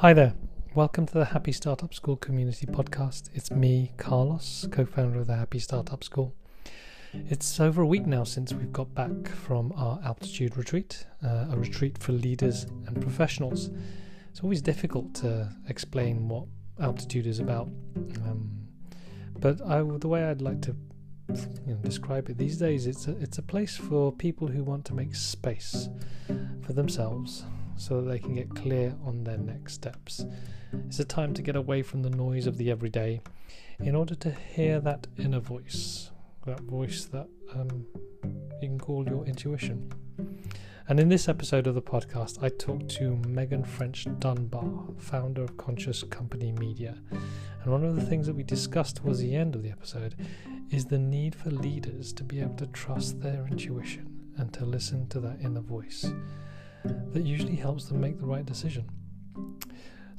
Hi there. Welcome to the Happy Startup School Community Podcast. It's me, Carlos, co founder of the Happy Startup School. It's over a week now since we've got back from our Alptitude retreat, uh, a retreat for leaders and professionals. It's always difficult to explain what Alptitude is about, um, but I, the way I'd like to you know, describe it these days, it's a, it's a place for people who want to make space for themselves so that they can get clear on their next steps. It's a time to get away from the noise of the everyday in order to hear that inner voice, that voice that um, you can call your intuition. And in this episode of the podcast, I talked to Meghan French Dunbar, founder of Conscious Company Media. And one of the things that we discussed towards the end of the episode is the need for leaders to be able to trust their intuition and to listen to that inner voice that usually helps them make the right decision.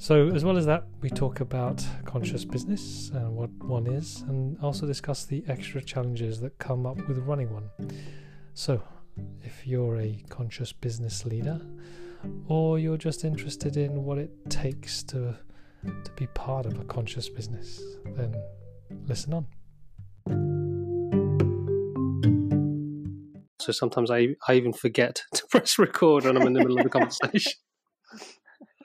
So, as well as that, we talk about conscious business and what one is, and also discuss the extra challenges that come up with running one. So, if you're a conscious business leader, or you're just interested in what it takes to to be part of a conscious business, then listen on. So sometimes I, I even forget to press record when I'm in the middle of the conversation.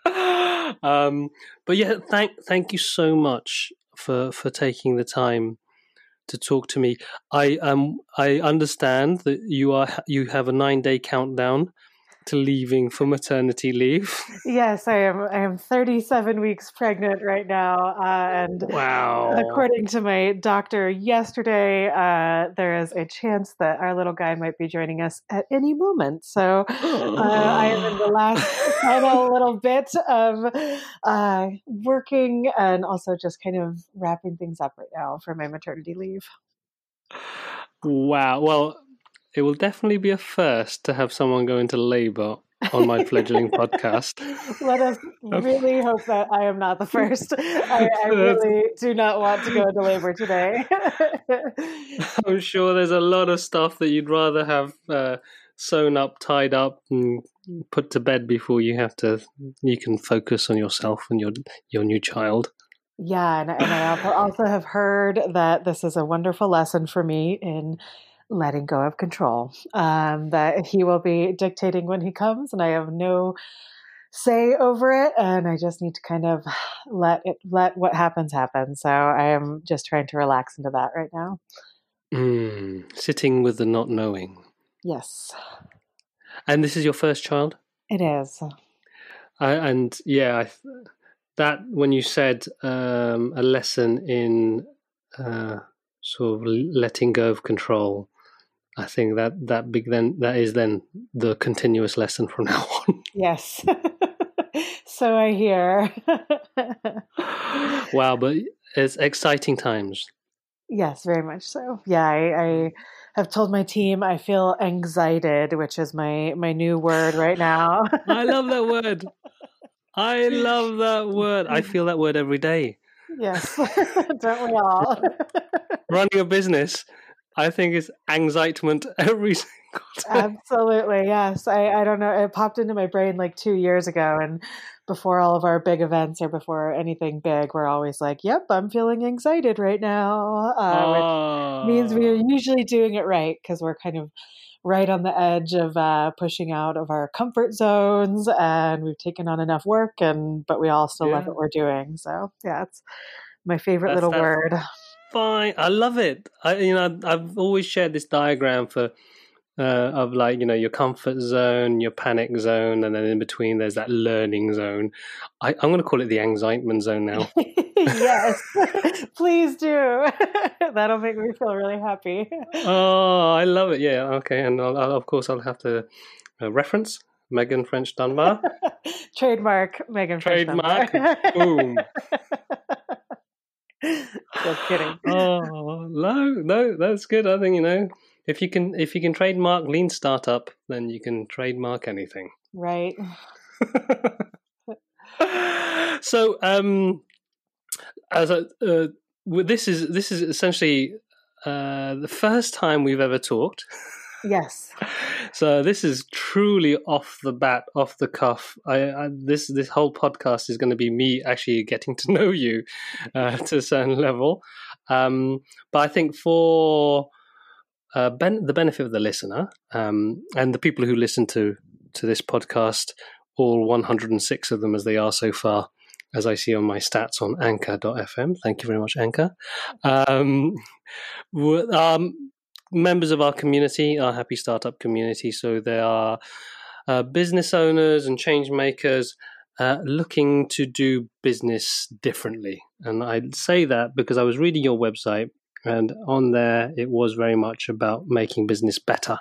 um, but yeah, thank thank you so much for for taking the time to talk to me. I um I understand that you are you have a nine day countdown to leaving for maternity leave. Yes, I am. I am 37 weeks pregnant right now, uh, and wow! According to my doctor yesterday, uh, there is a chance that our little guy might be joining us at any moment. So uh, I am in the last final little bit of uh, working and also just kind of wrapping things up right now for my maternity leave. Wow. Well, it will definitely be a first to have someone go into labor on my fledgling podcast. Let us really hope that I am not the first. I, I really do not want to go into labor today. I'm sure there's a lot of stuff that you'd rather have uh, sewn up, tied up, and put to bed before you have to. You can focus on yourself and your your new child. Yeah, and, and I also have heard that this is a wonderful lesson for me in letting go of control. Um, that he will be dictating when he comes, and I have no say over it, and I just need to kind of let it let what happens happen. So I am just trying to relax into that right now. Mm, sitting with the not knowing. Yes. And this is your first child. It is. Uh, and yeah, I, that when you said um, a lesson in uh, sort of letting go of control I think that that big then that is then the continuous lesson from now on. Yes. so I hear. wow, but it's exciting times. Yes, very much so. Yeah, I, I have told my team I feel anxiety, which is my my new word right now. I love that word. I love that word. I feel that word every day. Yes, don't we all? Running a business I think it's anxietement every single time. Absolutely, yes. I, I don't know. It popped into my brain like two years ago, and before all of our big events or before anything big, we're always like, "Yep, I'm feeling excited right now," uh, which means we are usually doing it right because we're kind of right on the edge of uh, pushing out of our comfort zones, and we've taken on enough work, and but we all still yeah. love what we're doing. So yeah, it's my favorite That's little word fine. I love it. I, you know, I've always shared this diagram for uh, of like you know your comfort zone, your panic zone, and then in between there's that learning zone. I, am going to call it the anxiety zone now. yes, please do. That'll make me feel really happy. oh, I love it. Yeah, okay, and I'll, I'll, of course I'll have to uh, reference Meghan French Dunbar. Trademark Meghan French Trademark. Boom. Just kidding. Oh no, no, that's good. I think you know if you can if you can trademark lean startup, then you can trademark anything. Right. so, um, as a, uh, this is this is essentially uh, the first time we've ever talked. Yes. So this is truly off the bat, off the cuff. I, I, this this whole podcast is going to be me actually getting to know you uh, to a certain level. Um, but I think for uh, ben, the benefit of the listener um, and the people who listen to to this podcast, all 106 of them as they are so far, as I see on my stats on Anchor.fm. Thank you very much, Anchor. Um, um, members of our community, our happy startup community. So there are uh, business owners and change makers uh, looking to do business differently. And I say that because I was reading your website, and on there it was very much about making business better,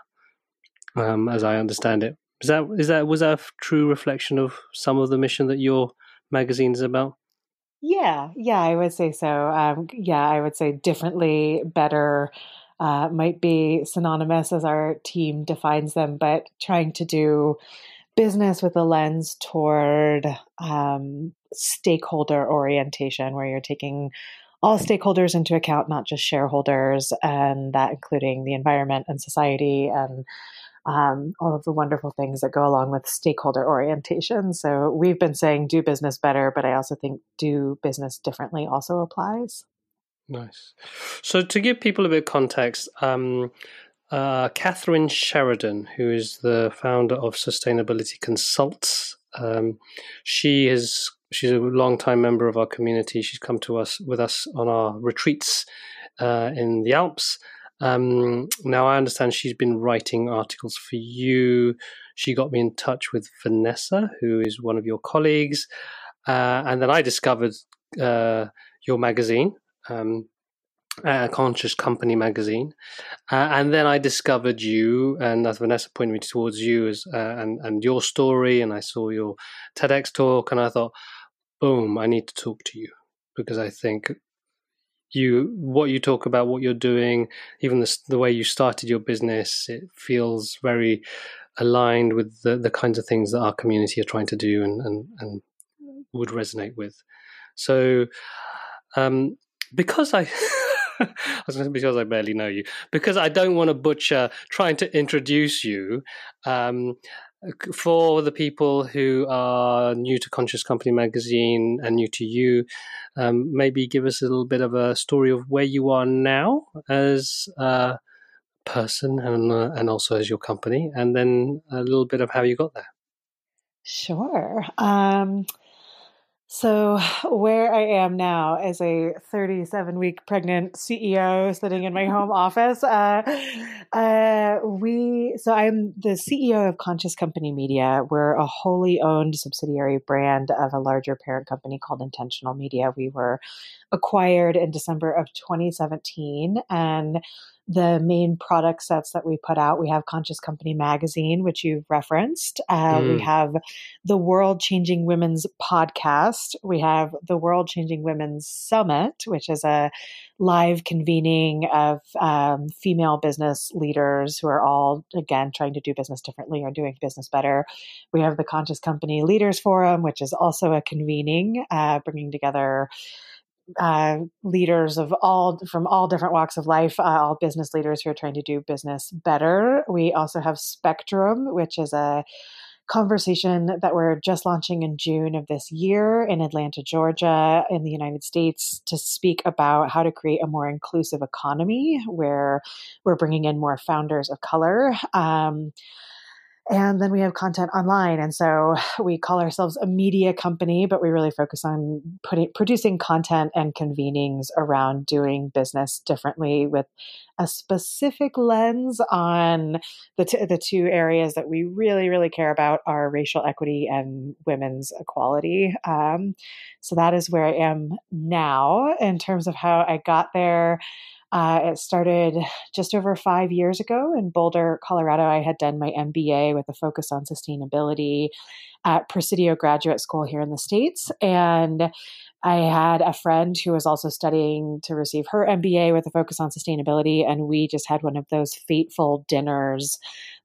um, as I understand it. Is that is that was that a true reflection of some of the mission that your magazine is about? Yeah, yeah, I would say so. Um, yeah, I would say differently, better, uh, might be synonymous as our team defines them, but trying to do business with a lens toward um, stakeholder orientation, where you're taking all stakeholders into account, not just shareholders, and that including the environment and society and um, all of the wonderful things that go along with stakeholder orientation. So we've been saying do business better, but I also think do business differently also applies. Nice. So, to give people a bit of context, um, uh, Catherine Sheridan, who is the founder of Sustainability Consults, um, she is she's a long-time member of our community. She's come to us with us on our retreats uh, in the Alps. Um, now, I understand she's been writing articles for you. She got me in touch with Vanessa, who is one of your colleagues, uh, and then I discovered uh, your magazine, um, uh, Conscious Company magazine, uh, and then I discovered you, and as Vanessa pointed me towards you as uh, and and your story, and I saw your TEDx talk, and I thought, boom, I need to talk to you because I think you what you talk about, what you're doing, even the the way you started your business, it feels very aligned with the, the kinds of things that our community are trying to do and and, and would resonate with. So, um, because I. because I barely know you, because I don't want to butcher trying to introduce you. Um, for the people who are new to Conscious Company magazine and new to you, um, maybe give us a little bit of a story of where you are now as a person and uh, and also as your company, and then a little bit of how you got there. Sure. Um, so, where I am now as a 37 week pregnant CEO sitting in my home office, uh, uh, we, so I'm the CEO of Conscious Company Media. We're a wholly owned subsidiary brand of a larger parent company called Intentional Media. We were acquired in December of 2017 and the main product sets that we put out. We have Conscious Company Magazine, which you've referenced. Uh, mm. We have the World Changing Women's podcast. We have the World Changing Women's Summit, which is a live convening of um, female business leaders who are all, again, trying to do business differently or doing business better. We have the Conscious Company Leaders Forum, which is also a convening, uh, bringing together uh, leaders of all from all different walks of life, uh, all business leaders who are trying to do business better. We also have Spectrum, which is a conversation that we're just launching in June of this year in Atlanta, Georgia, in the United States, to speak about how to create a more inclusive economy where we're bringing in more founders of color. Um, and then we have content online. And so we call ourselves a media company, but we really focus on putting, producing content and convenings around doing business differently with a specific lens on the, t- the two areas that we really, really care about are racial equity and women's equality. Um, so that is where I am now in terms of how I got there. Uh, it started just over five years ago in Boulder, Colorado. I had done my MBA with a focus on sustainability at Presidio Graduate School here in the States. And I had a friend who was also studying to receive her MBA with a focus on sustainability. And we just had one of those fateful dinners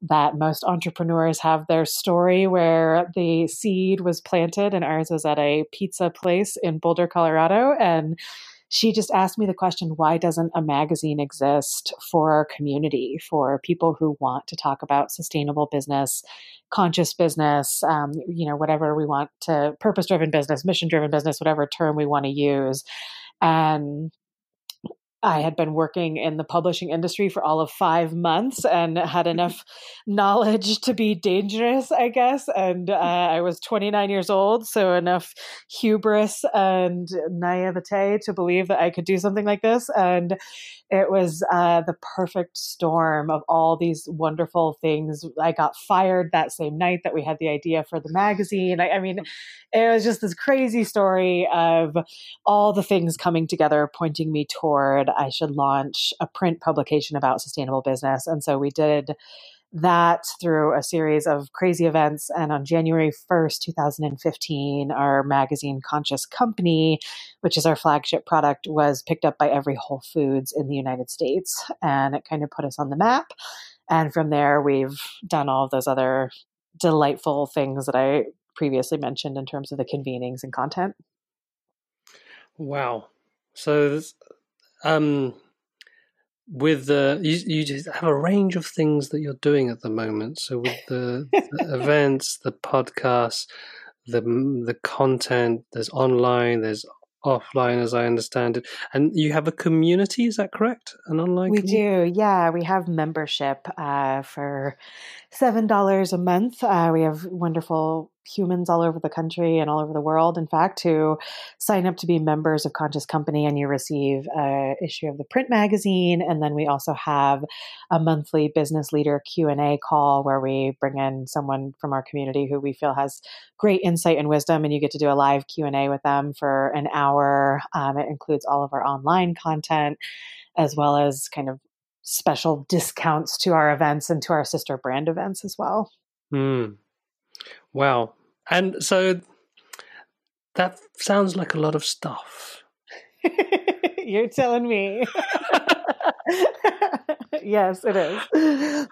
that most entrepreneurs have their story where the seed was planted, and ours was at a pizza place in Boulder, Colorado. And she just asked me the question why doesn't a magazine exist for our community, for people who want to talk about sustainable business, conscious business, um, you know, whatever we want to, purpose driven business, mission driven business, whatever term we want to use. And I had been working in the publishing industry for all of five months and had enough knowledge to be dangerous, I guess. And uh, I was 29 years old, so enough hubris and naivete to believe that I could do something like this. And it was uh, the perfect storm of all these wonderful things. I got fired that same night that we had the idea for the magazine. I, I mean, it was just this crazy story of all the things coming together, pointing me toward I should launch a print publication about sustainable business. And so we did that through a series of crazy events. And on January 1st, 2015, our magazine Conscious Company, which is our flagship product, was picked up by every Whole Foods in the United States. And it kind of put us on the map. And from there, we've done all of those other delightful things that I previously mentioned in terms of the convenings and content. Wow. So, um, with the you, you just have a range of things that you're doing at the moment. So with the, the events, the podcasts, the the content, there's online, there's offline, as I understand it, and you have a community. Is that correct? An online. We community? do. Yeah, we have membership uh, for seven dollars a month. Uh, we have wonderful humans all over the country and all over the world, in fact, who sign up to be members of Conscious Company, and you receive a issue of the print magazine. And then we also have a monthly business leader Q and A call where we bring in someone from our community who we feel has great insight and wisdom, and you get to do a live Q and A with them for an hour. Um, it includes all of our online content as well as kind of special discounts to our events and to our sister brand events as well. Mm. Wow. And so that sounds like a lot of stuff. You're telling me. yes, it is.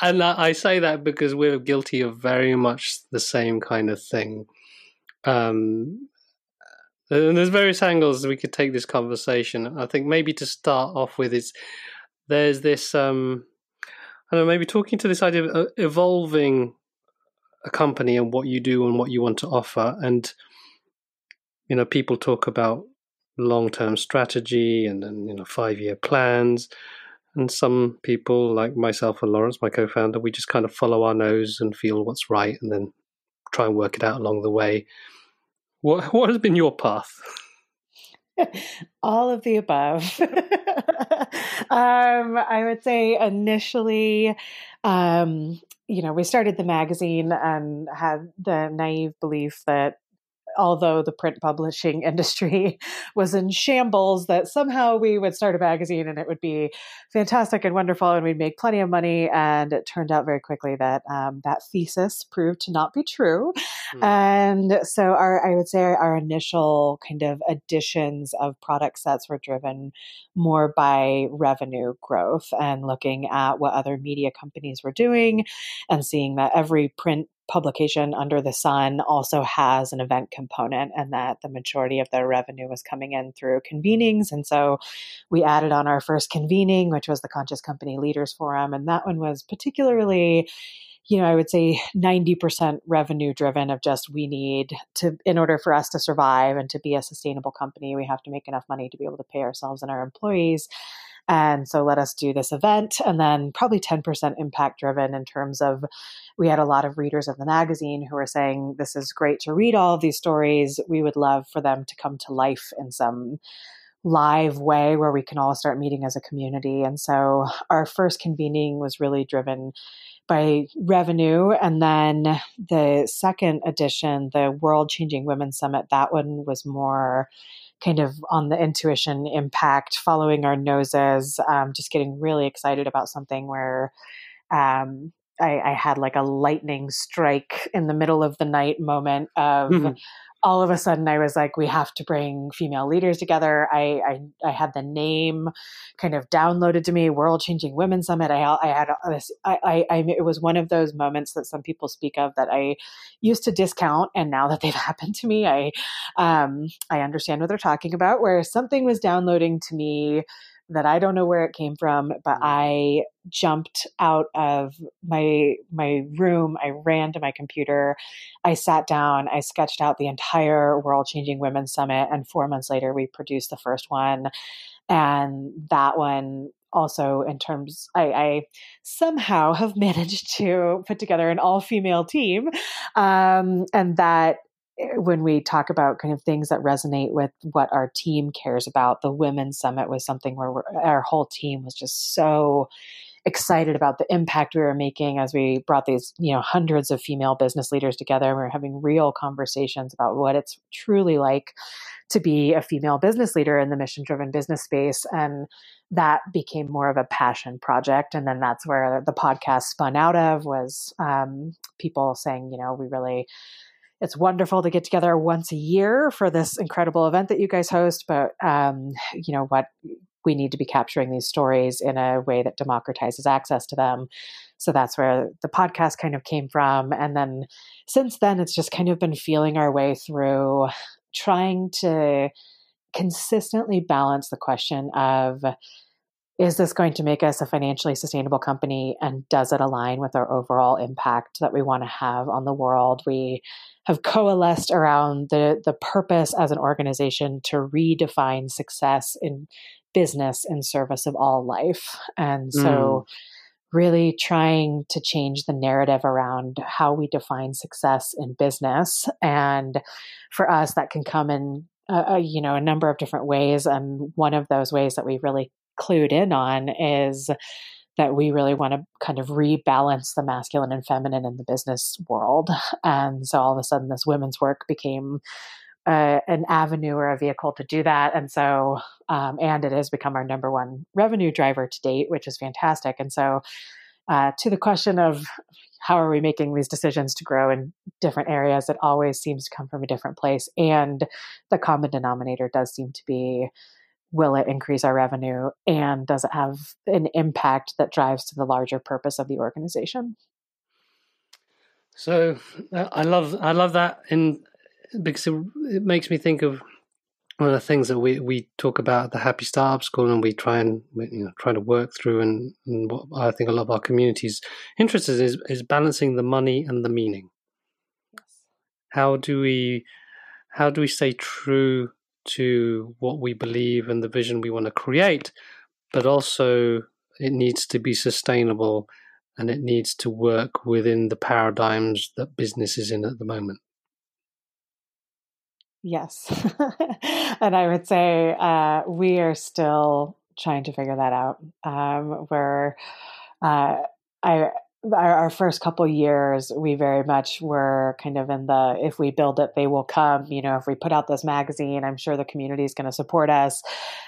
And I say that because we're guilty of very much the same kind of thing. Um, and there's various angles we could take this conversation. I think maybe to start off with is there's this um, I don't know maybe talking to this idea of uh, evolving a company and what you do and what you want to offer. And you know people talk about long-term strategy and then you know five-year plans. And some people like myself and Laurence my co-founder we just kind of follow our nose and feel what's right and then try and work it out along the way. What what has been your path? All of the above. Um, I would say initially, um, you know, we started the magazine and had the naive belief that although the print publishing industry was in shambles, that somehow we would start a magazine and it would be fantastic and wonderful and we'd make plenty of money. And it turned out very quickly that um, that thesis proved to not be true. Mm. And so, our, I would say, our initial kind of additions of product sets were driven more by revenue growth and looking at what other media companies were doing and seeing that every print publication under the sun also has an event component and that the majority of their revenue was coming in through convenings. And so we added on our first convening which was the conscious company leaders forum. And that one was particularly you know i would say 90% revenue driven of just we need to in order for us to survive and to be a sustainable company we have to make enough money to be able to pay ourselves and our employees and so let us do this event. And then probably 10% impact driven in terms of we had a lot of readers of the magazine who were saying, This is great to read all of these stories. We would love for them to come to life in some live way where we can all start meeting as a community. And so our first convening was really driven by revenue. And then the second edition, the World Changing Women Summit, that one was more kind of on the intuition impact, following our noses, um, just getting really excited about something where um, I, I, had like a lightning strike in the middle of the night moment of mm-hmm all of a sudden I was like, we have to bring female leaders together. I, I, I had the name kind of downloaded to me, World Changing Women Summit. I, I had this, I, I, it was one of those moments that some people speak of that I used to discount. And now that they've happened to me, I, um, I understand what they're talking about, where something was downloading to me that I don't know where it came from, but mm. I jumped out of my my room. I ran to my computer. I sat down. I sketched out the entire World Changing Women Summit, and four months later, we produced the first one. And that one also in terms I, I, somehow have managed to put together an all-female team um, and that when we talk about kind of things that resonate with what our team cares about, the Women's Summit was something where our whole team was just so excited about the impact we were making as we brought these, you know, hundreds of female business leaders together. We were having real conversations about what it's truly like to be a female business leader in the mission driven business space. And that became more of a passion project. And then that's where the podcast spun out of was um, people saying, you know, we really it's wonderful to get together once a year for this incredible event that you guys host. But um, you know what? We need to be capturing these stories in a way that democratizes access to them. So that's where the podcast kind of came from. And then since then, it's just kind of been feeling our way through trying to consistently balance the question of is this going to make us a financially sustainable company? And does it align with our overall impact that we want to have on the world? We have coalesced around the the purpose as an organization to redefine success in business in service of all life. And so mm. really trying to change the narrative around how we define success in business. And for us that can come in uh, you know a number of different ways. And one of those ways that we really clued in on is that we really want to kind of rebalance the masculine and feminine in the business world. And so all of a sudden, this women's work became uh, an avenue or a vehicle to do that. And so, um, and it has become our number one revenue driver to date, which is fantastic. And so, uh, to the question of how are we making these decisions to grow in different areas, it always seems to come from a different place. And the common denominator does seem to be will it increase our revenue and does it have an impact that drives to the larger purpose of the organization so uh, i love i love that in because it, it makes me think of one of the things that we, we talk about at the Happy Startup School, and we try and you know try to work through, and, and what I think a lot of our communities interested in is is balancing the money and the meaning. Yes. How do we how do we stay true to what we believe and the vision we want to create, but also it needs to be sustainable and it needs to work within the paradigms that business is in at the moment. Yes. and I would say uh, we are still trying to figure that out. Um, where uh, I our, our, first couple years, we very much were kind of in the if we build it, they will come. You know, if we put out this magazine, I'm sure the community is going to support us.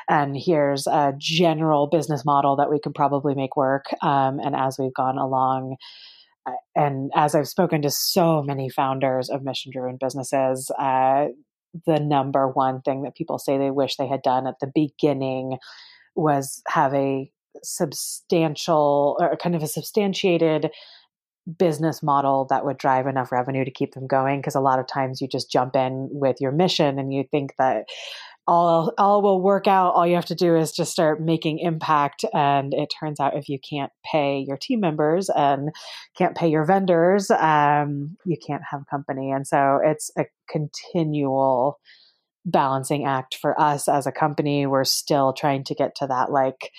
And here's a general business model that we could probably make work. Um, and as we've gone along, uh, and as I've spoken to so many founders of mission driven businesses, uh, the number one thing that people say they wish they had done at the beginning was have a substantial or kind of a substantiated business model that would drive enough revenue to keep them going because a lot of times you just jump in with your mission and you think that all all will work out. All you have to do is just start making impact and it turns out if you can't pay your team members and can't pay your vendors um, you can't have company. And so it's a continual balancing act for us as a company. We're still trying to get to that like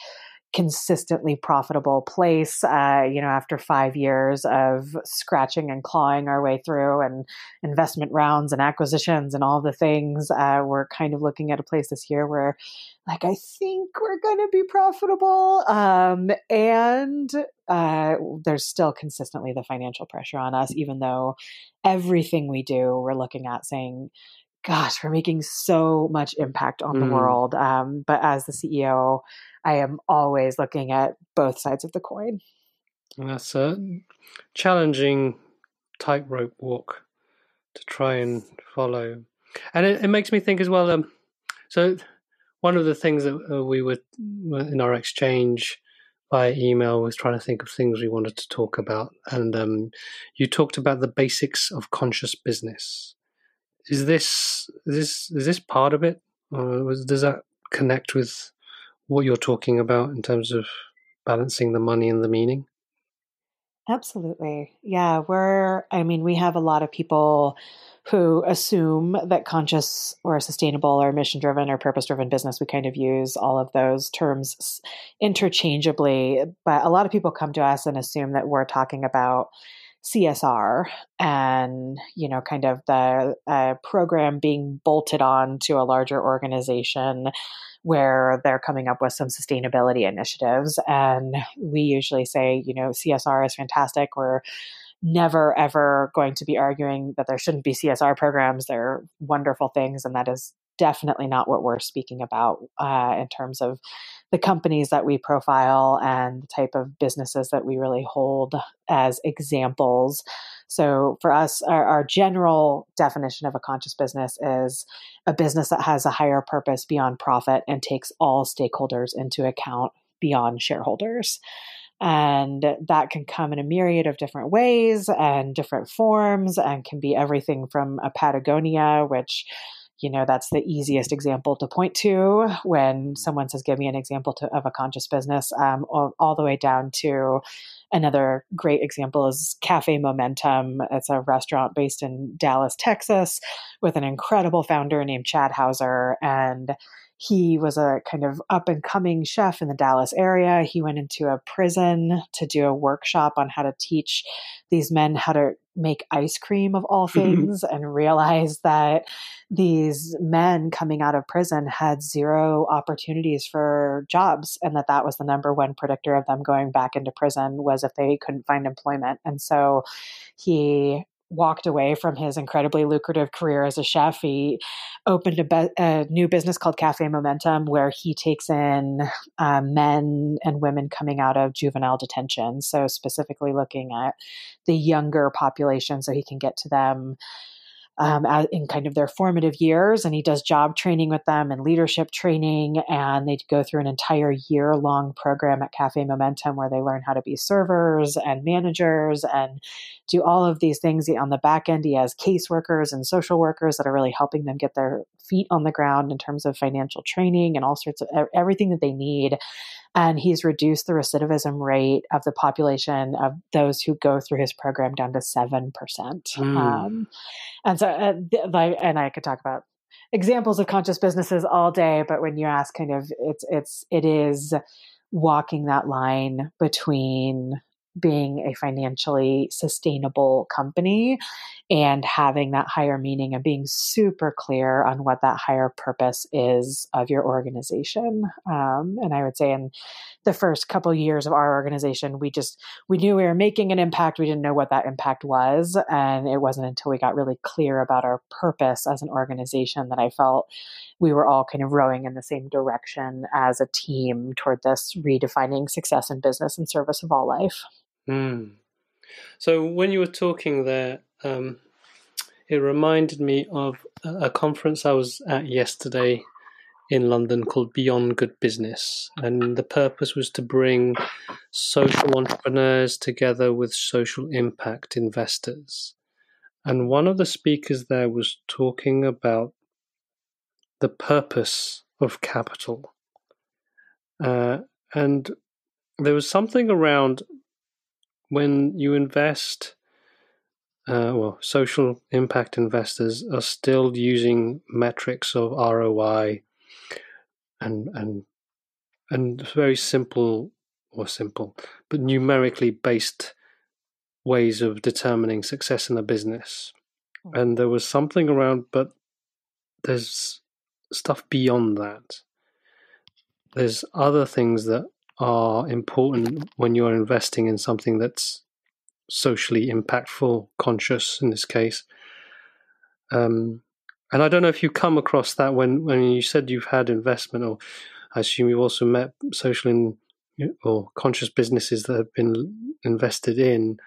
consistently profitable place. Uh, you know, after five years of scratching and clawing our way through and investment rounds and acquisitions and all the things, uh, we're kind of looking at a place this year where, like, I think we're going to be profitable. Um, and uh, there's still consistently the financial pressure on us, even though everything we do, we're looking at saying, gosh, we're making so much impact on mm. the world. Um, but as the CEO, I am always looking at both sides of the coin. And that's a challenging tightrope walk to try and follow. And it, it makes me think as well. Um, so, one of the things that uh, we were in our exchange by email was trying to think of things we wanted to talk about, and um, you talked about the basics of conscious business. Is this is this is this part of it, or was, does that connect with what you're talking about in terms of balancing the money and the meaning? Absolutely. Yeah, we're, I mean, we have a lot of people who assume that conscious or sustainable or mission driven or purpose driven business, we kind of use all of those terms interchangeably. But a lot of people come to us and assume that we're talking about CSR and, you know, kind of the uh, program being bolted on to a larger organization where they're coming up with some sustainability initiatives. And we usually say, you know, CSR is fantastic. We're never ever going to be arguing that there shouldn't be CSR programs. They're wonderful things, and that is definitely not what we're speaking about uh, in terms of the companies that we profile and the type of businesses that we really hold as examples. So, for us, our, our, general definition of a conscious business is a business that has a higher purpose beyond profit and takes all stakeholders into account beyond shareholders. And that can come in a myriad of different ways and different forms, and can be everything from a Patagonia, which you know that's the easiest example to point to when someone says give me an example to, of a conscious business um, all, all, the way down to another great example is cafe momentum. It's a restaurant based in dallas texas with an incredible founder named chad houser and he was a kind of up and coming chef in the Dallas area. He went into a prison to do a workshop on how to teach these men how to make ice cream of all mm-hmm. things and realized that these men coming out of prison had zero opportunities for jobs and that that was the number one predictor of them going back into prison was if they couldn't find employment and so he walked away from his incredibly lucrative career as a chef. He opened a, be- a new business called Cafe Momentum, where he takes in uh, men and women coming out of juvenile detention. So, specifically looking at the younger population so he can get to them um, in kind of their formative years. And he does job training with them and leadership training. And they go through an entire year long program at Cafe Momentum where they learn how to be servers and managers and do all of these things. On the back end, he has caseworkers and social workers that are really helping them get their feet on the ground in terms of financial training and all sorts of everything that they need and he's reduced the recidivism rate of the population of those who go through his program down to 7%. Mm. Um, and so, uh, and I could talk about examples of conscious businesses all day, but when you ask kind of, it's, it's, it is walking that line between being a financially sustainable company and having that higher meaning and being super clear on what that higher purpose is of your organization. Um, and I would say in the first couple years of our organization, we just we knew we were making an impact. We didn't know what that impact was, and it wasn't until we got really clear about our purpose as an organization that I felt we were all kind of rowing in the same direction as a team toward this redefining success in business and service of all life. Mm. So when you were talking there, um, it reminded me of a conference I was at yesterday in London called Beyond Good Business. And the purpose was to bring social entrepreneurs together with social impact investors. And one of the speakers there was talking about the purpose of capital. Uh, and there was something around when you invest, uh, well, social impact investors are still using metrics of ROI and and and very simple or simple, but numerically based ways of determining success in a business. Hmm. And there was something around, but there's stuff beyond that. There's other things that are important when you're investing in something that's socially impactful, conscious in this case. Um, and I don't know if you come across that when, when you said you've had investment, or I assume you've also met social in, or conscious businesses that have been invested in,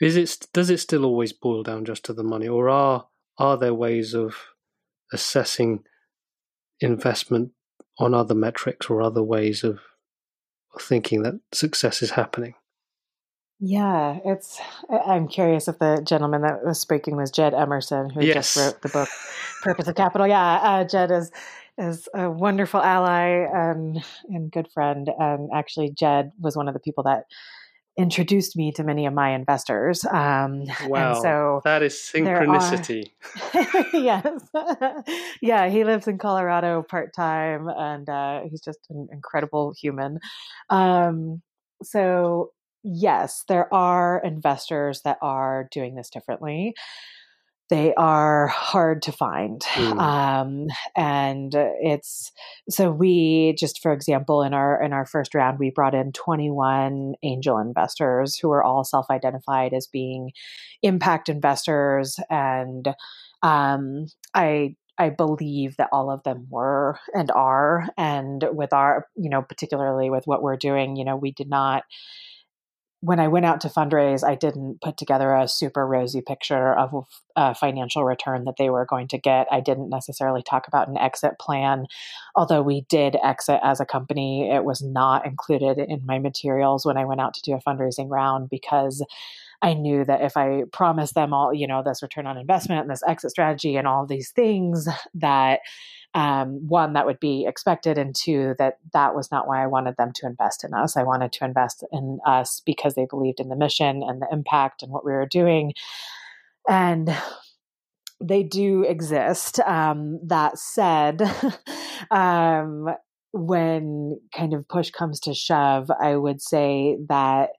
is it does it still always boil down just to the money, or are are there ways of assessing investment on other metrics or other ways of thinking that success is happening? Yeah, it's. I'm curious if the gentleman that was speaking was Jed Emerson, who yes. just wrote the book "Purpose of Capital." Yeah, uh, Jed is is a wonderful ally and and good friend. And actually, Jed was one of the people that introduced me to many of my investors. Um, wow, and so that is synchronicity. Are, yes, yeah. He lives in Colorado part time, and uh, he's just an incredible human. Um, so yes, there are investors that are doing this differently. They are hard to find. Mm. Um, and it's so we just for example in our in our first round we brought in 21 angel investors who are all self-identified as being impact investors and um, I I believe that all of them were and are. And with our, you know, particularly with what we're doing, you know, we did not when I went out to fundraise, I didn't put together a super rosy picture of a financial return that they were going to get. I didn't necessarily talk about an exit plan. Although we did exit as a company, it was not included in my materials when I went out to do a fundraising round because I knew that if I promised them all, you know, this return on investment and this exit strategy and all these things, that um, one that would be expected and two that that was not why i wanted them to invest in us. I wanted to invest in us because they believed in the mission and the impact and what we were doing. And they do exist. Um, that said um, when kind of push comes to shove i would say that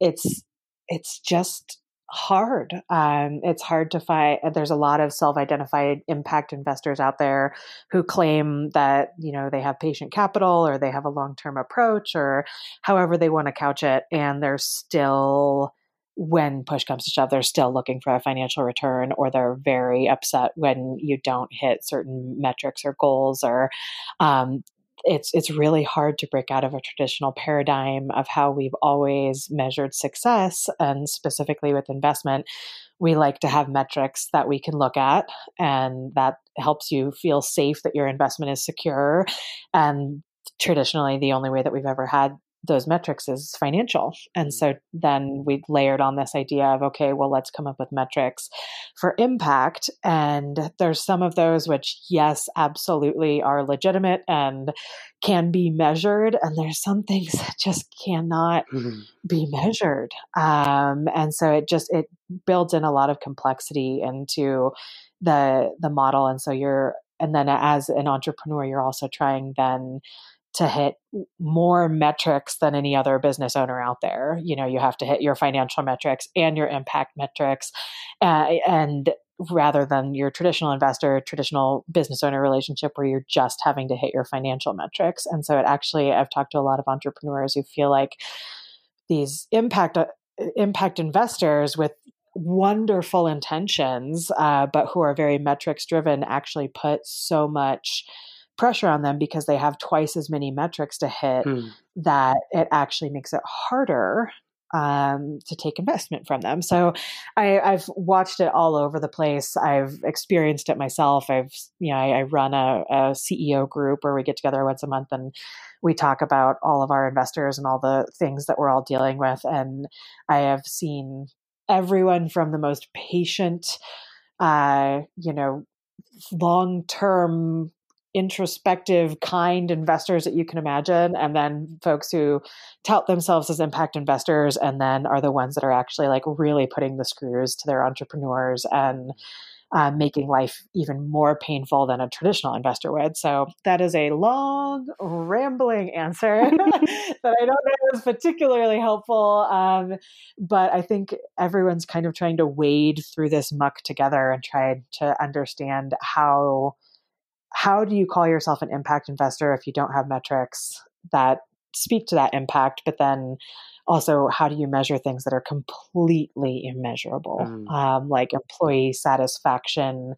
it's it's just hard. Um, it's hard to find. There's a lot of self-identified impact investors out there who claim that you know they have patient capital or they have a long-term approach or however they want to couch it, and they're still when push comes to shove, they're still looking for a financial return, or they're very upset when you don't hit certain metrics or goals, or um, it's it's really hard to break out of a traditional paradigm of how we've always measured success and specifically with investment we like to have metrics that we can look at and that helps you feel safe that your investment is secure and traditionally the only way that we've ever had those metrics is financial. And mm. so then we layered on this idea of, okay, well, let's come up with metrics for impact. And there's some of those which, yes, absolutely are legitimate and can be measured. And there's some things that just cannot mm-hmm. be measured. Um, and so it just, it builds in a lot of complexity into the, the model. And so you're, and then as an entrepreneur, you're also trying then to hit more metrics than any other business owner out there. You know, you have to hit your financial metrics and your impact metrics, uh, and rather than your traditional investor, traditional business owner relationship where you're just having to hit your financial metrics. And so, it actually, I've talked to a lot of entrepreneurs who feel like these impact uh, impact investors with wonderful intentions, uh, but who are very metrics driven, actually put so much pressure on them because they have twice as many metrics to hit hmm. that it actually makes it harder um, to take investment from them. So I, have watched it all over the place. I've experienced it myself. I've, you know, I, I run a, a, CEO group where we get together once a month and we talk about all of our investors and all the things that we're all dealing with. And I have seen everyone from the most patient, uh, you know, long term introspective, kind investors that you can imagine, and then folks who tout themselves as impact investors and then are the ones that are actually like really putting the screws to their entrepreneurs and uh, making life even more painful than a traditional investor would. So that is a long, rambling answer that I don't know is particularly helpful. Um, but I think everyone's kind of trying to wade through this muck together and try to understand how how do you call yourself an impact investor if you don't have metrics that speak to that impact but then also how do you measure things that are completely immeasurable mm. um, like employee satisfaction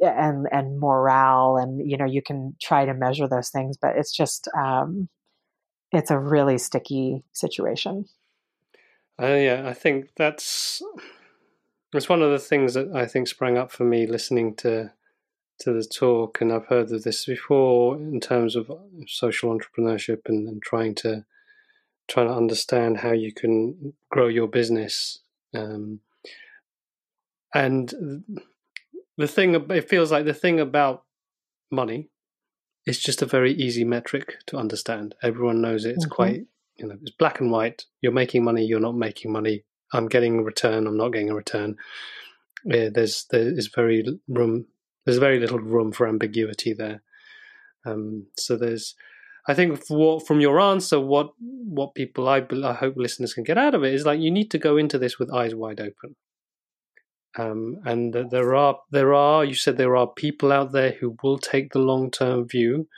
and and morale and you know you can try to measure those things but it's just um, it's a really sticky situation. Uh, yeah, I think that's it's one of the things that I think sprang up for me listening to to the talk, and I've heard of this before in terms of social entrepreneurship and, and trying to trying to understand how you can grow your business. Um, and the thing, it feels like the thing about money is just a very easy metric to understand. Everyone knows it. It's mm-hmm. quite, you know, it's black and white. You're making money. You're not making money. I'm getting a return. I'm not getting a return. Yeah, there's there is very room. There's very little room for ambiguity there. Um, so there's, I think, for, from your answer, what what people I, I hope listeners can get out of it is like you need to go into this with eyes wide open. Um, and there are there are you said there are people out there who will take the long term view,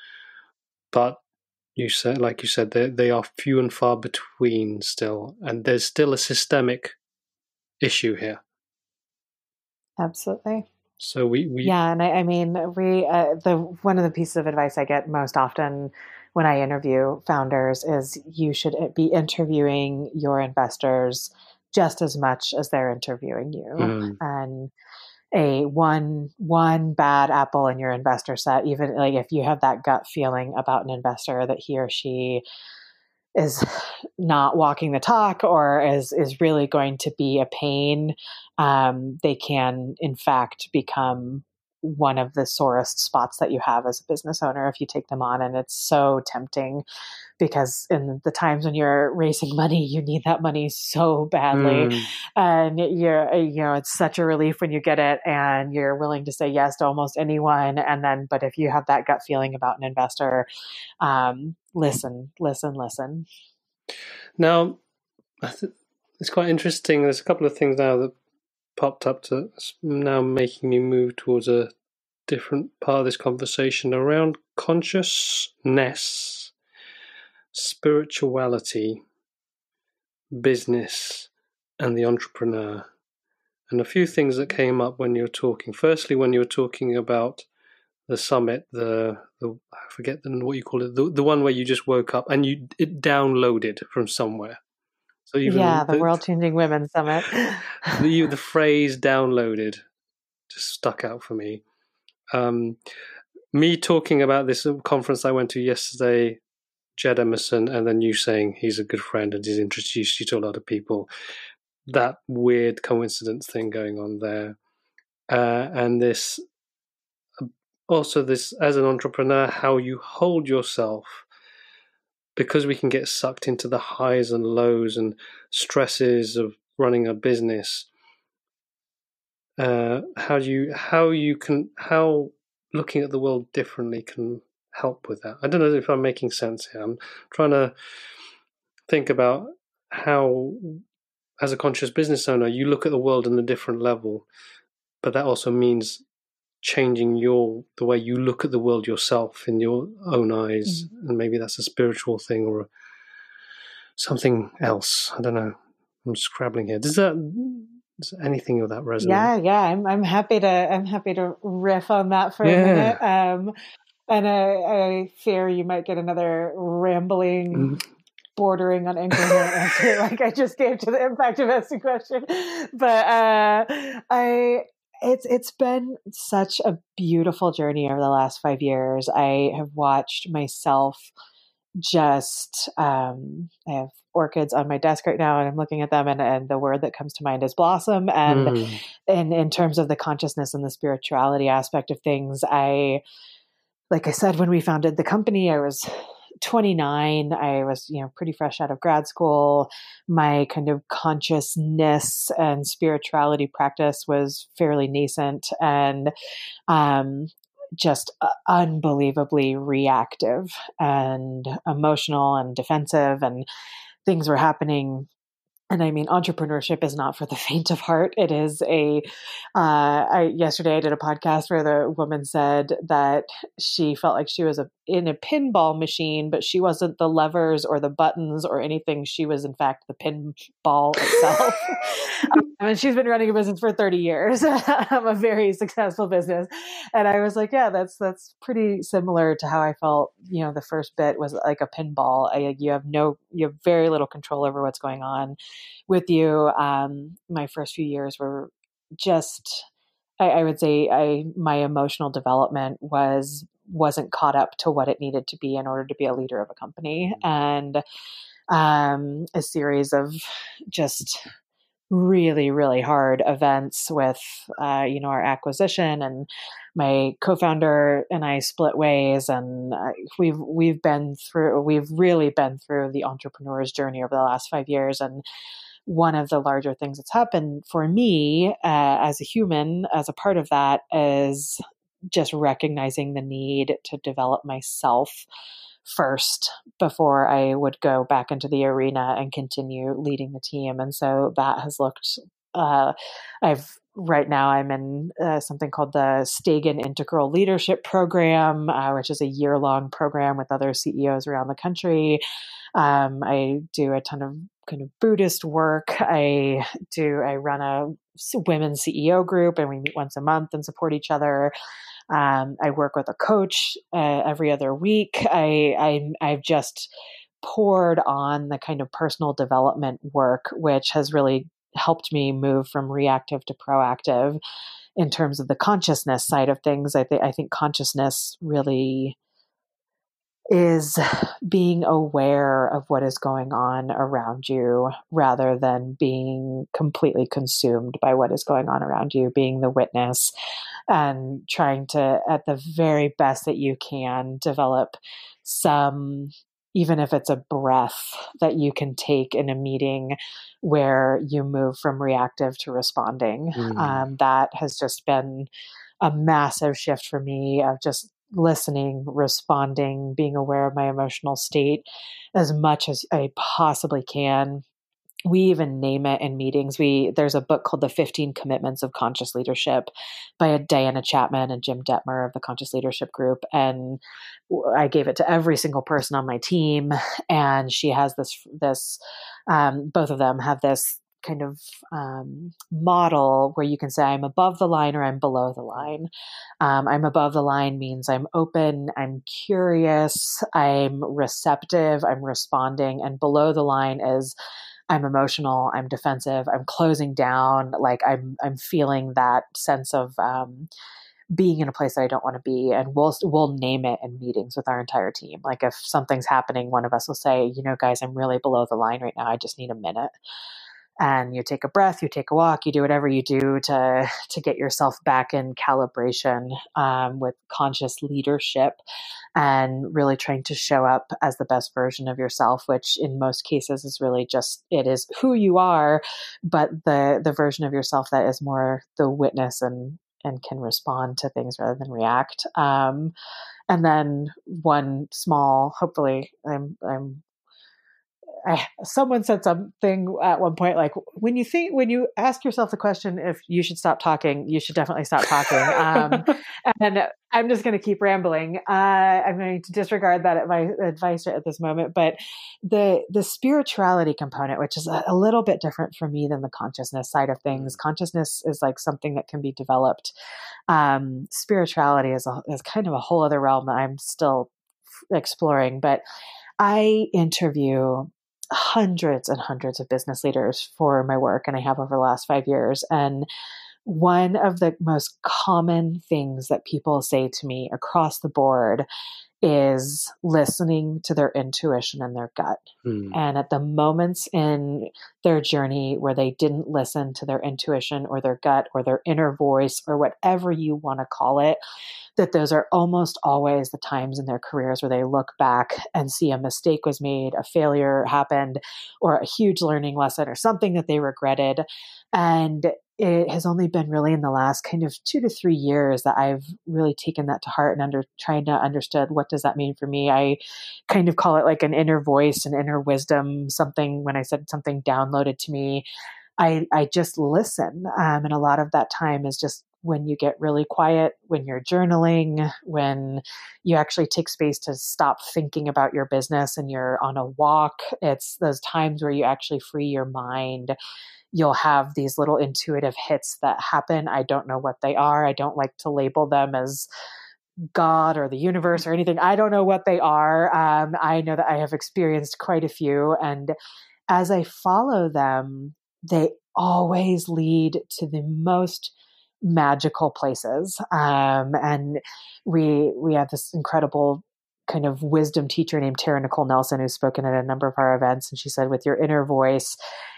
but you said like you said they they are few and far between still, and there's still a systemic issue here. Absolutely. So we, we yeah, and I, I mean we uh, the one of the pieces of advice I get most often when I interview founders is you should be interviewing your investors just as much as they're interviewing you. Mm. And a one one bad apple in your investor set, even like if you have that gut feeling about an investor that he or she is not walking the talk or is is really going to be a pain, um, they can in fact become one of the sorest spots that you have as a business owner if you take them on and it's so tempting because in the times when you're raising money you need that money so badly. Mm. and you're you know it's such a relief when you get it and you're willing to say yes to almost anyone. And then but if you have that gut feeling about an investor um, listen listen listen. Now it's quite interesting. There's a couple of things now that popped up to now making me move towards a different part of this conversation around consciousness, spirituality, business, and the entrepreneur. And a few things that came up when you were talking. Firstly, when you were talking about the summit, the the I forget the, what you call it, the, the one where you just woke up and you it downloaded from somewhere. So even yeah, the, the World Changing Women Summit. the the phrase "downloaded" just stuck out for me. Um, me talking about this conference I went to yesterday, Jed Emerson, and then you saying he's a good friend and he's introduced you to a lot of people. That weird coincidence thing going on there, uh, and this also this as an entrepreneur, how you hold yourself because we can get sucked into the highs and lows and stresses of running a business uh, how you how you can how looking at the world differently can help with that. I don't know if i'm making sense here. I'm trying to think about how as a conscious business owner you look at the world in a different level but that also means changing your the way you look at the world yourself in your own eyes. Mm-hmm. and maybe that's a spiritual thing or something else. I don't know. I'm scrabbling here. Does that does anything of that resonate? Yeah yeah. I'm, I'm happy to i'm happy to riff on that for yeah. a minute. Um and I, I fear you might get another rambling mm-hmm bordering on incoherent answer like I just gave to the impact investing question. But uh, I it's it's been such a beautiful journey over the last five years. I have watched myself just um, I have orchids on my desk right now and I'm looking at them and, and the word that comes to mind is blossom and mm. and in terms of the consciousness and the spirituality aspect of things I like I said when we founded the company I was 29 i was you know pretty fresh out of grad school. My kind of consciousness and spirituality practice was fairly nascent and um, just uh, unbelievably reactive and emotional and defensive and things were happening and I mean, entrepreneurship is not for the faint of heart. It is a. Uh, I, yesterday, I did a podcast where the woman said that she felt like she was a, in a pinball machine, but she wasn't the levers or the buttons or anything. She was, in fact, the pinball itself. um, and she's been running a business for thirty years, a very successful business. And I was like, yeah, that's that's pretty similar to how I felt. You know, the first bit was like a pinball. I, you have no, you have very little control over what's going on with you. Um, my first few years were just, I, I would say, I my emotional development was wasn't caught up to what it needed to be in order to be a leader of a company, mm-hmm. and um, a series of just really really hard events with uh, you know our acquisition and my co-founder and I split ways and uh, we've we've been through we've really been through the entrepreneur's journey over the last 5 years and one of the larger things that's happened for me uh, as a human, as a part of that, is just recognizing the need to develop myself first before I would go back into the arena and continue leading the team. And so that has looked, uh, I've right now I'm in uh, something called the Stagen Integral Leadership Program, uh, which is a year long program with other CEOs around the country. Um, I do a ton of kind of Buddhist work. I do, I run a women's CEO group and we meet once a month and support each other. Um, I work with a coach uh, every other week. I, I, I've just poured on the kind of personal development work, which has really helped me move from reactive to proactive in terms of the consciousness side of things. I think I think consciousness really is being aware of what is going on around you rather than being completely consumed by what is going on around you, being the witness and trying to, at the very best that you can, develop some even if it's a breath that you can take in a meeting where you move from reactive to responding. Mm. Um, that has just been a massive shift for me of just listening, responding, being aware of my emotional state as much as I possibly can we even name it in meetings. We there's a book called The 15 Commitments of Conscious Leadership by Diana Chapman and Jim Dethmer of the Conscious Leadership Group. And I gave it to every single person on my team. And she has this this um, both of them have this kind of um, model where you can say I'm above the line or I'm below the line. Um, I'm above the line means I'm open, I'm curious, I'm receptive, I'm responding, and below the line is I'm emotional, I'm defensive, I'm closing down, like I'm I'm feeling that sense of um, being in a place that I don't want to be, and we'll we'll name it in meetings with our entire team. Like if something's happening, one of us will say, you know, guys, I'm really below the line right now. I just need a minute and you take a breath, you take a walk, you do whatever you do to to get yourself back in calibration um, with conscious leadership, and really trying to show up as the best version of yourself, which in most cases is really just it is who you are, but the the version of yourself that is more the witness and and can respond to things rather than react. Um, and then one small, hopefully, I'm I'm I, someone said something at one point like when you think when you ask yourself the question if you should stop talking you should definitely stop talking. Um, and i'm just going to keep rambling. Uh, i'm going to disregard that my advice at this moment but the the spirituality component which is a, a little bit different for me than the consciousness side of things mm. consciousness is like something that can be developed. Um, spirituality is, a, is kind of a whole other realm that i'm still exploring but I interview hundreds and hundreds of business leaders for my work, and I have over the last five years. And one of the most common things that people say to me across the board is listening to their intuition and their gut. Mm. And at the moments in their journey where they didn't listen to their intuition or their gut or their inner voice or whatever you want to call it, that those are almost always the times in their careers where they look back and see a mistake was made, a failure happened, or a huge learning lesson or something that they regretted. And it has only been really in the last kind of two to three years that I've really taken that to heart and under trying to understand what does that mean for me. I kind of call it like an inner voice, an inner wisdom, something when I said something downloaded to me. I, I just listen. Um, and a lot of that time is just when you get really quiet, when you're journaling, when you actually take space to stop thinking about your business and you're on a walk. It's those times where you actually free your mind you'll have these little intuitive hits that happen. I don't know what they are. I don't like to label them as God or the universe or anything. I don't know what they are. Um, I know that I have experienced quite a few. And as I follow them, they always lead to the most magical places. Um, and we we have this incredible kind of wisdom teacher named Tara Nicole Nelson who's spoken at a number of our events. And she said, with your inner voice,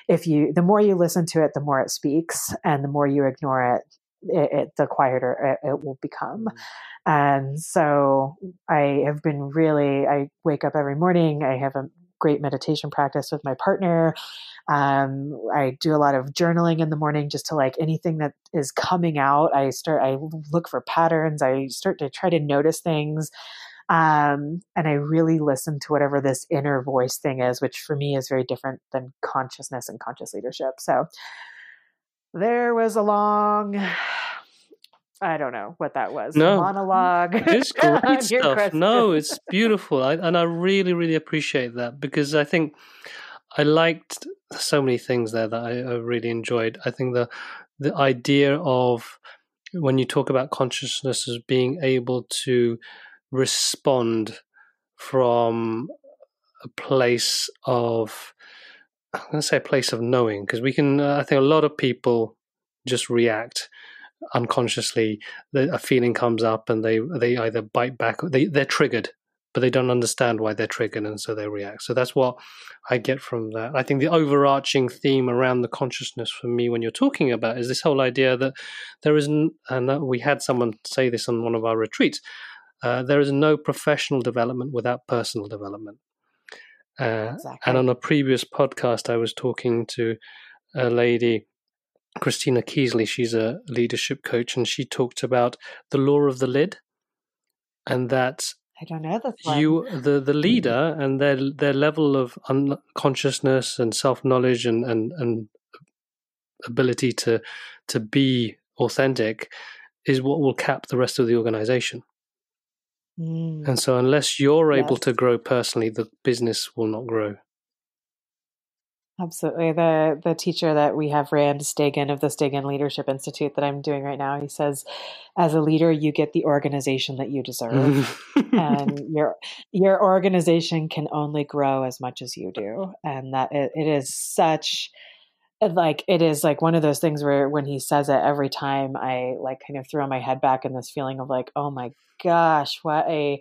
if you, the more you listen to it, the more it speaks, and the more you ignore it, it, it the quieter it, it will become. Mm-hmm. And so I have been really, I wake up every morning. I have a great meditation practice with my partner. Um, I do a lot of journaling in the morning just to like anything that is coming out. I start, I look for patterns. I start to try to notice things. Um, and I really listen to whatever this inner voice thing is, which for me is very different than consciousness and conscious leadership. So there was a long, I don't know what that was. No monologue. It's great stuff. No, it's beautiful, I, and I really, really appreciate that because I think I liked so many things there that I, I really enjoyed. I think the the idea of when you talk about consciousness as being able to respond from a place of I'm going to say a place of knowing because we can. Uh, I think a lot of people just react unconsciously. A feeling comes up and they they either bite back. They they're triggered, but they don't understand why they're triggered, and so they react. So that's what I get from that. I think the overarching theme around the consciousness for me, when you're talking about, is this whole idea that there isn't. And we had someone say this on one of our retreats uh, there is no professional development without personal development. Uh, exactly. And on a previous podcast, I was talking to a lady, Christina Keasley. She's a leadership coach, and she talked about the law of the lid, and that I don't know that you, the the leader, and their their level of unconsciousness and self knowledge and, and and ability to to be authentic is what will cap the rest of the organization. Mm. And so, unless you're yes. able to grow personally, the business will not grow. Absolutely. The the teacher that we have, Rand Stagen of the Stagen Leadership Institute, that I'm doing right now, he says, as a leader, you get the organization that you deserve, and your your organization can only grow as much as you do, and that it, it is such like it is like one of those things where when he says it every time i like kind of throw my head back in this feeling of like oh my gosh what a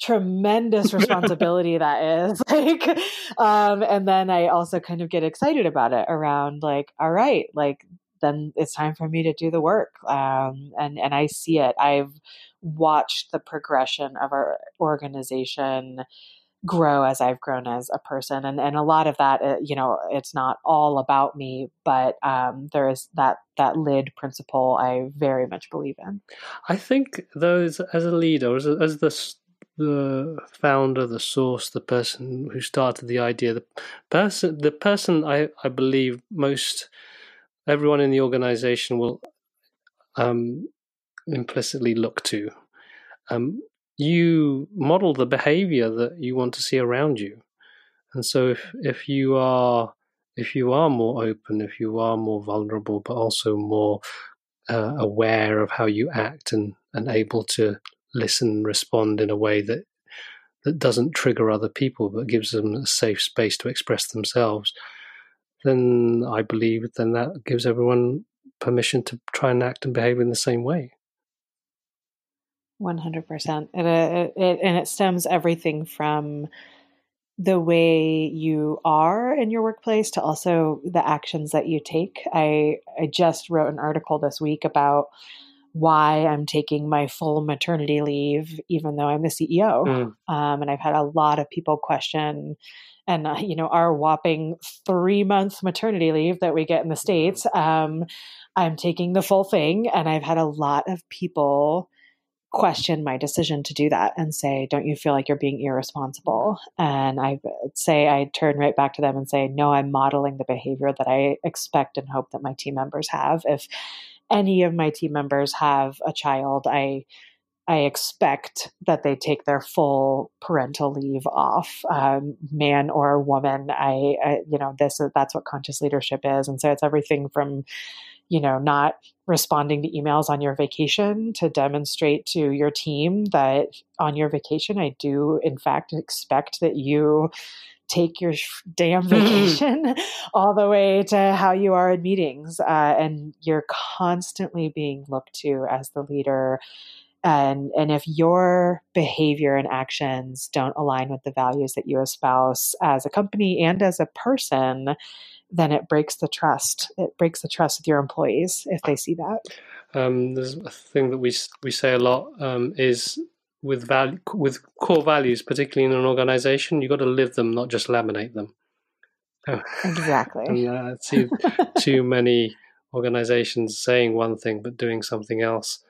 tremendous responsibility that is. Like um and then i also kind of get excited about it around like all right like then it's time for me to do the work. Um and and i see it. I've watched the progression of our organization grow as I've grown as a person. And, and a lot of that, uh, you know, it's not all about me, but um, there is that, that lid principle I very much believe in. I think those as a leader, as, a, as the, the founder, the source, the person who started the idea, the person, the person I, I believe most everyone in the organization will um, implicitly look to. Um, you model the behavior that you want to see around you. And so if if you are if you are more open, if you are more vulnerable, but also more uh, aware of how you act and, and able to listen and respond in a way that that doesn't trigger other people but gives them a safe space to express themselves, then I believe then that gives everyone permission to try and act and behave in the same way. One hundred percent. And it stems everything from the way you are in your workplace to also the actions that you take. I I just wrote an article this week about why I'm taking my full maternity leave, even though I'm the CEO. Mm. Um, and I've had a lot of people question, and uh, you know, our whopping three month maternity leave that we get in the states. Um, I'm taking the full thing, and I've had a lot of people question my decision to do that and say, Don't you feel like you're being irresponsible? And I say, I turn right back to them and say, No, I'm modeling the behavior that I expect and hope that my team members have. If any of my team members have a child, I I expect that they take their full parental leave off, um, man or woman. I, I, you know, this that's what conscious leadership is, and so it's everything from you know, not responding to emails on your vacation to demonstrate to your team that on your vacation, I do, in fact, expect that you take your damn vacation all the way to how you are in meetings. Uh, and you're constantly being looked to as the leader. And, and if your behavior and actions don't align with the values that you espouse as a company and as a person, then it breaks the trust. It breaks the trust with your employees if they see that. Um, there's a thing that we we say a lot um, is with value with core values, particularly in an organization, you've got to live them, not just laminate them. Exactly. and, uh, I see too many organizations saying one thing but doing something else,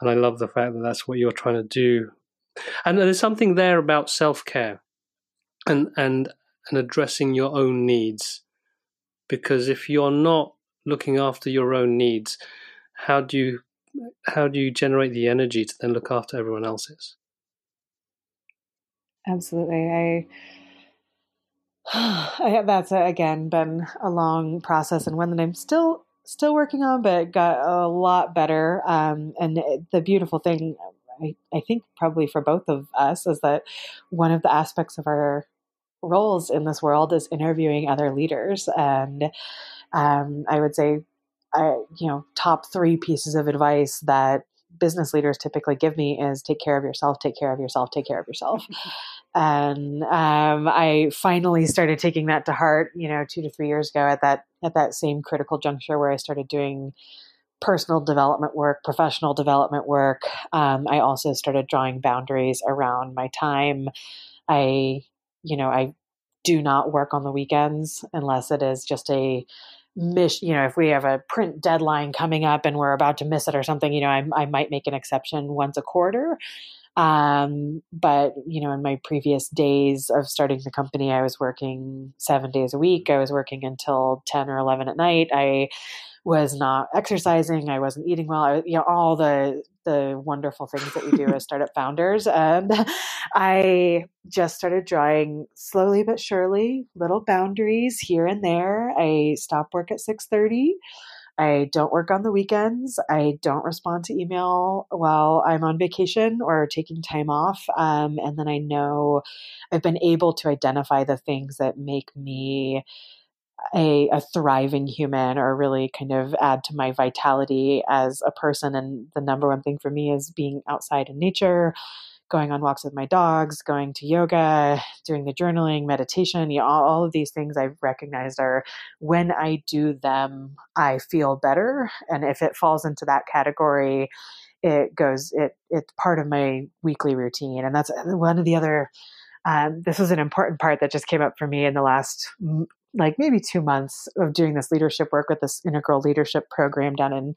and I love the fact that that's what you're trying to do. And there's something there about self care, and and and addressing your own needs because if you're not looking after your own needs, how do you how do you generate the energy to then look after everyone else's? Absolutely, I. I that's again been a long process and one that I'm still still working on, but got a lot better. Um, and the beautiful thing, I, I think, probably for both of us, is that one of the aspects of our roles in this world is interviewing other leaders. And um, I would say, I, you know, top three pieces of advice that business leaders typically give me is take care of yourself, take care of yourself, take care of yourself. and um, I finally started taking that to heart, you know, two to three years ago at that at that same critical juncture where I started doing personal development work, professional development work. Um, I also started drawing boundaries around my time. I you know, I do not work on the weekends unless it is just a miss you know if we have a print deadline coming up and we're about to miss it or something you know i, I might make an exception once a quarter. Um, but you know in my previous days of starting the company i was working seven days a week. I was working until 10 or 11 at night. I was not exercising i wasn't eating well I, you know all the the wonderful things that we do as startup founders. And I just started drawing slowly but surely little boundaries here and there. I stop work at 6:30. I don't work on the weekends. I don't respond to email while I'm on vacation or taking time off. Um, and then I know I've been able to identify the things that make me a, a thriving human or really kind of add to my vitality as a person. And the number one thing for me is being outside in nature, going on walks with my dogs, going to yoga, doing the journaling, meditation, you know, all, all of these things I've recognized are when I do them, I feel better. And if it falls into that category, it goes, it, it's part of my weekly routine. And that's one of the other um, this was an important part that just came up for me in the last like maybe two months of doing this leadership work with this integral leadership program down in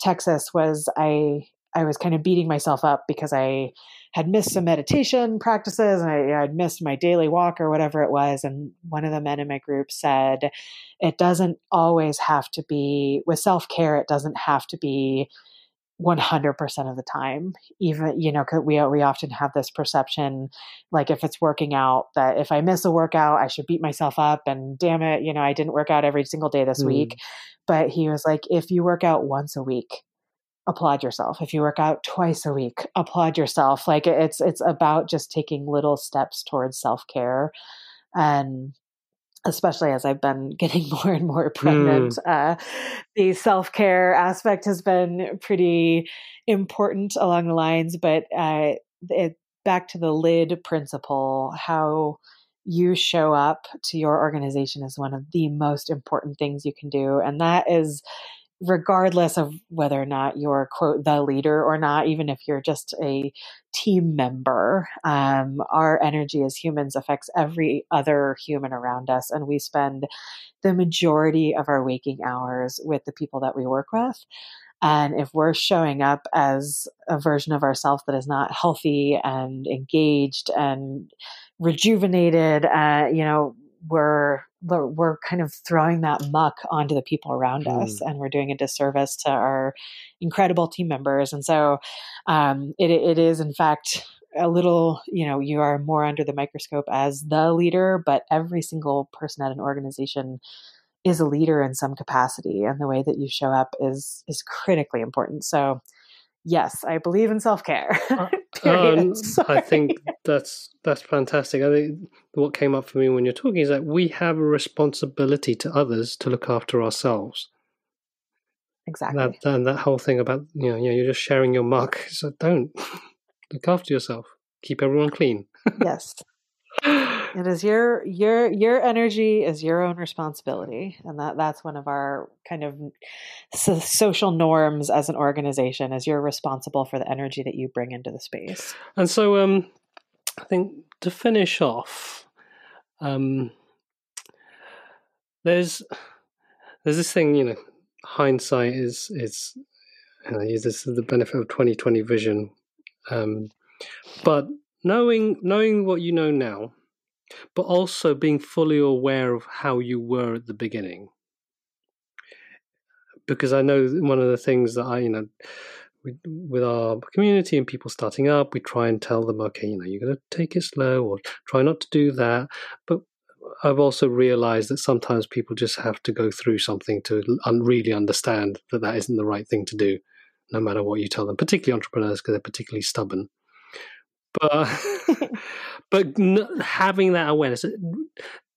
Texas was I I was kind of beating myself up because I had missed some meditation practices and I had missed my daily walk or whatever it was. And one of the men in my group said, it doesn't always have to be with self care, it doesn't have to be 100% of the time even you know we we often have this perception like if it's working out that if i miss a workout i should beat myself up and damn it you know i didn't work out every single day this mm. week but he was like if you work out once a week applaud yourself. If you work out twice a week applaud yourself. Like it's it's about just taking little steps towards self-care. And especially as I've been getting more and more pregnant, mm. uh, the self care aspect has been pretty important along the lines. But uh, it, back to the lid principle, how you show up to your organization is one of the most important things you can do. And that is regardless of whether or not you're quote the leader or not even if you're just a team member um, our energy as humans affects every other human around us and we spend the majority of our waking hours with the people that we work with. And if we're showing up as a version of ourselves that is not healthy and engaged and rejuvenated uh, you know we're we're kind of throwing that muck onto the people around mm. us and we're doing a disservice to our incredible team members and so um, it, it is in fact a little you know you are more under the microscope as the leader but every single person at an organization is a leader in some capacity and the way that you show up is is critically important so yes, I believe in self care. Um, I think that's that's fantastic. I think what came up for me when you're talking is that we have a responsibility to others to look after ourselves. Exactly. That, and that whole thing about you know, you know you're just sharing your muck. So don't look after yourself. Keep everyone clean. yes. It is your your your energy is your own responsibility, and that that's one of our kind of so social norms as an organization. Is you're responsible for the energy that you bring into the space. And so, um, I think to finish off, um, there's there's this thing, you know, hindsight is is you know, this is the benefit of twenty twenty vision, um, but knowing knowing what you know now but also being fully aware of how you were at the beginning. Because I know one of the things that I, you know, we, with our community and people starting up, we try and tell them, okay, you know, you're going to take it slow or try not to do that. But I've also realized that sometimes people just have to go through something to un- really understand that that isn't the right thing to do, no matter what you tell them, particularly entrepreneurs because they're particularly stubborn but but having that awareness uh,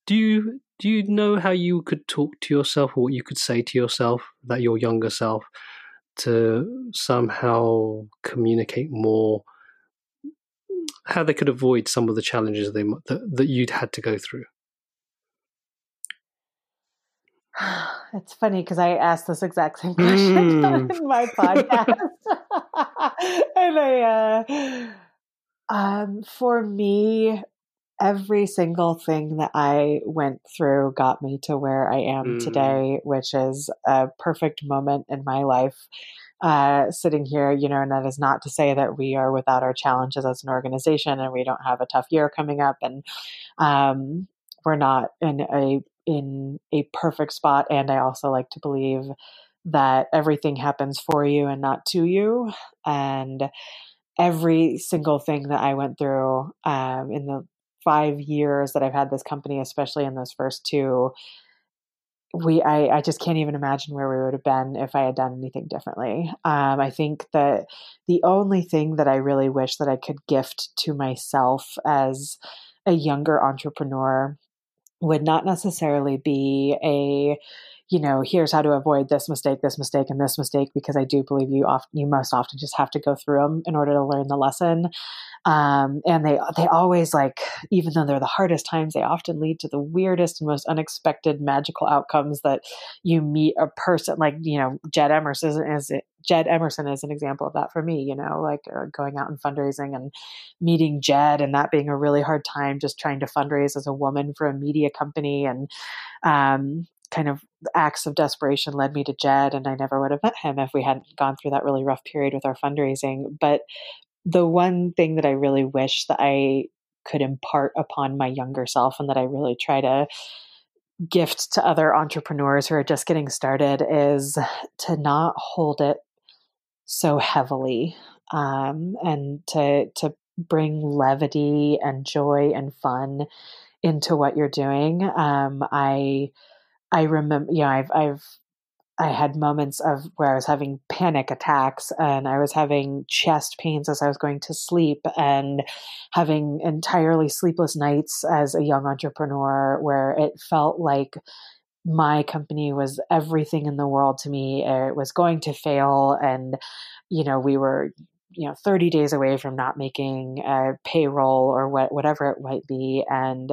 do you do you know how you could talk to yourself or what you could say to yourself that your younger self to somehow communicate more how they could avoid some of the challenges they that, that you'd had to go through it's funny because I asked this exact same question mm. in my podcast, and I, uh, um, for me, every single thing that I went through got me to where I am mm. today, which is a perfect moment in my life. Uh, sitting here, you know, and that is not to say that we are without our challenges as an organization and we don't have a tough year coming up and um, we're not in a in a perfect spot. And I also like to believe that everything happens for you and not to you. And every single thing that I went through um, in the five years that I've had this company, especially in those first two, we I, I just can't even imagine where we would have been if I had done anything differently. Um, I think that the only thing that I really wish that I could gift to myself as a younger entrepreneur would not necessarily be a you know, here's how to avoid this mistake, this mistake, and this mistake, because I do believe you often, you most often just have to go through them in order to learn the lesson. Um, and they they always like, even though they're the hardest times, they often lead to the weirdest and most unexpected magical outcomes that you meet a person like you know Jed Emerson is, Jed Emerson is an example of that for me. You know, like uh, going out and fundraising and meeting Jed, and that being a really hard time, just trying to fundraise as a woman for a media company, and um, kind of acts of desperation led me to Jed, and I never would have met him if we hadn't gone through that really rough period with our fundraising. But the one thing that I really wish that I could impart upon my younger self and that I really try to gift to other entrepreneurs who are just getting started is to not hold it so heavily um, and to to bring levity and joy and fun into what you're doing. Um, I I remember, you know, I've, I've, I had moments of where I was having panic attacks and I was having chest pains as I was going to sleep and having entirely sleepless nights as a young entrepreneur where it felt like my company was everything in the world to me. It was going to fail. And, you know, we were, you know, 30 days away from not making a payroll or what, whatever it might be. And,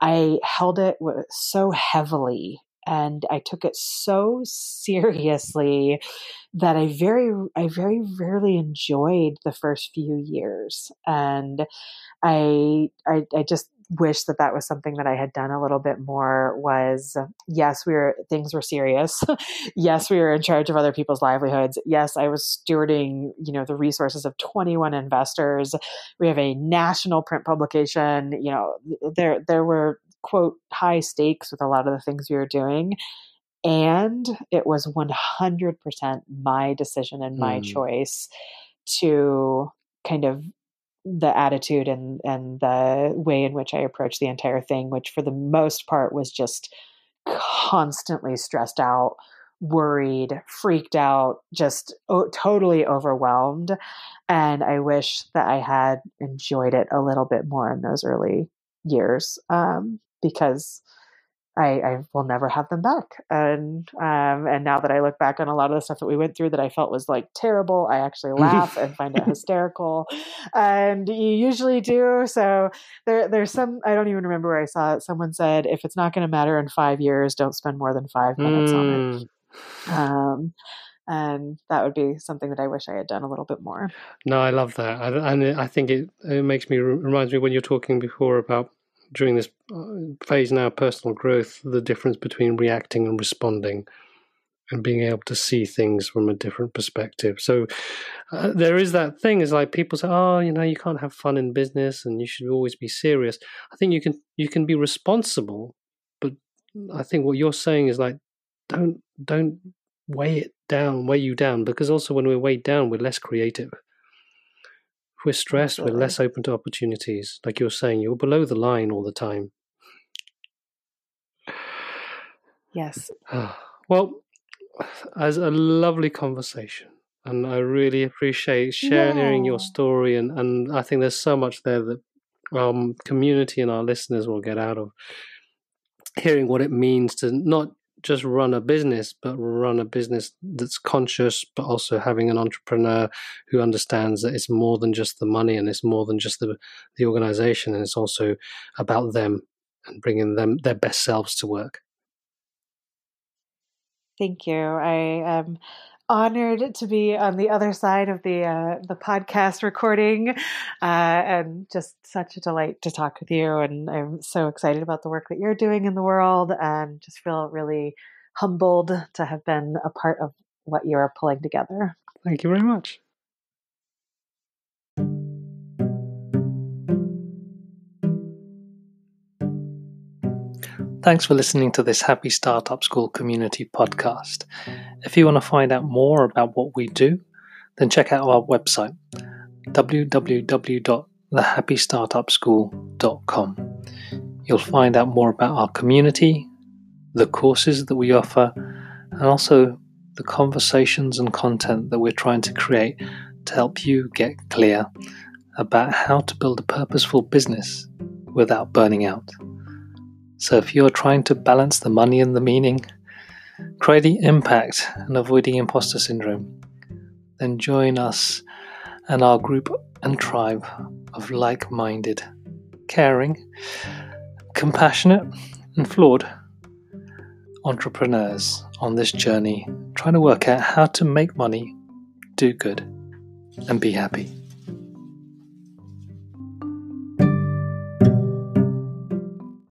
I held it so heavily and I took it so seriously that I very I very rarely enjoyed the first few years and I I, I just wish that that was something that I had done a little bit more was yes we were things were serious. Yes we were in charge of other people's livelihoods. Yes I was stewarding you know the resources of 21 investors. We have a national print publication. You know there there were quote high stakes with a lot of the things we were doing. And it was 100% my decision and my mm. choice to kind of the attitude and and the way in which I approached the entire thing, which for the most part was just constantly stressed out, worried, freaked out, just o- totally overwhelmed. And I wish that I had enjoyed it a little bit more in those early years um, because I, I will never have them back. And um, and now that I look back on a lot of the stuff that we went through that I felt was like terrible, I actually laugh and find it hysterical. And you usually do. So there there's some I don't even remember where I saw it. Someone said if it's not going to matter in five years, don't spend more than five minutes mm. on it. Mm. Um, and that would be something that I wish I had done a little bit more. No, I love that, I, and I think it it makes me reminds me when you're talking before about during this uh, phase now personal growth the difference between reacting and responding and being able to see things from a different perspective. So uh, there is that thing is like people say oh you know you can't have fun in business and you should always be serious. I think you can you can be responsible but i think what you're saying is like don't don't weigh it down weigh you down because also when we're weighed down we're less creative we're stressed, Absolutely. we're less open to opportunities. Like you're saying, you're below the line all the time. Yes. well, as a lovely conversation. And I really appreciate sharing yeah. your story. And, and I think there's so much there that our um, community and our listeners will get out of hearing what it means to not just run a business, but run a business that's conscious, but also having an entrepreneur who understands that it's more than just the money and it's more than just the the organization, and it's also about them and bringing them their best selves to work. Thank you. I am honored to be on the other side of the uh, the podcast recording, uh, and just such a delight to talk with you. And I'm so excited about the work that you're doing in the world, and just feel really humbled to have been a part of what you're pulling together. Thank you very much. Thanks for listening to this Happy Startup School community podcast. If you want to find out more about what we do, then check out our website www.thehappystartupschool.com. You'll find out more about our community, the courses that we offer, and also the conversations and content that we're trying to create to help you get clear about how to build a purposeful business without burning out. So if you're trying to balance the money and the meaning, creating impact and avoiding imposter syndrome, then join us and our group and tribe of like minded, caring, compassionate, and flawed entrepreneurs on this journey trying to work out how to make money, do good, and be happy.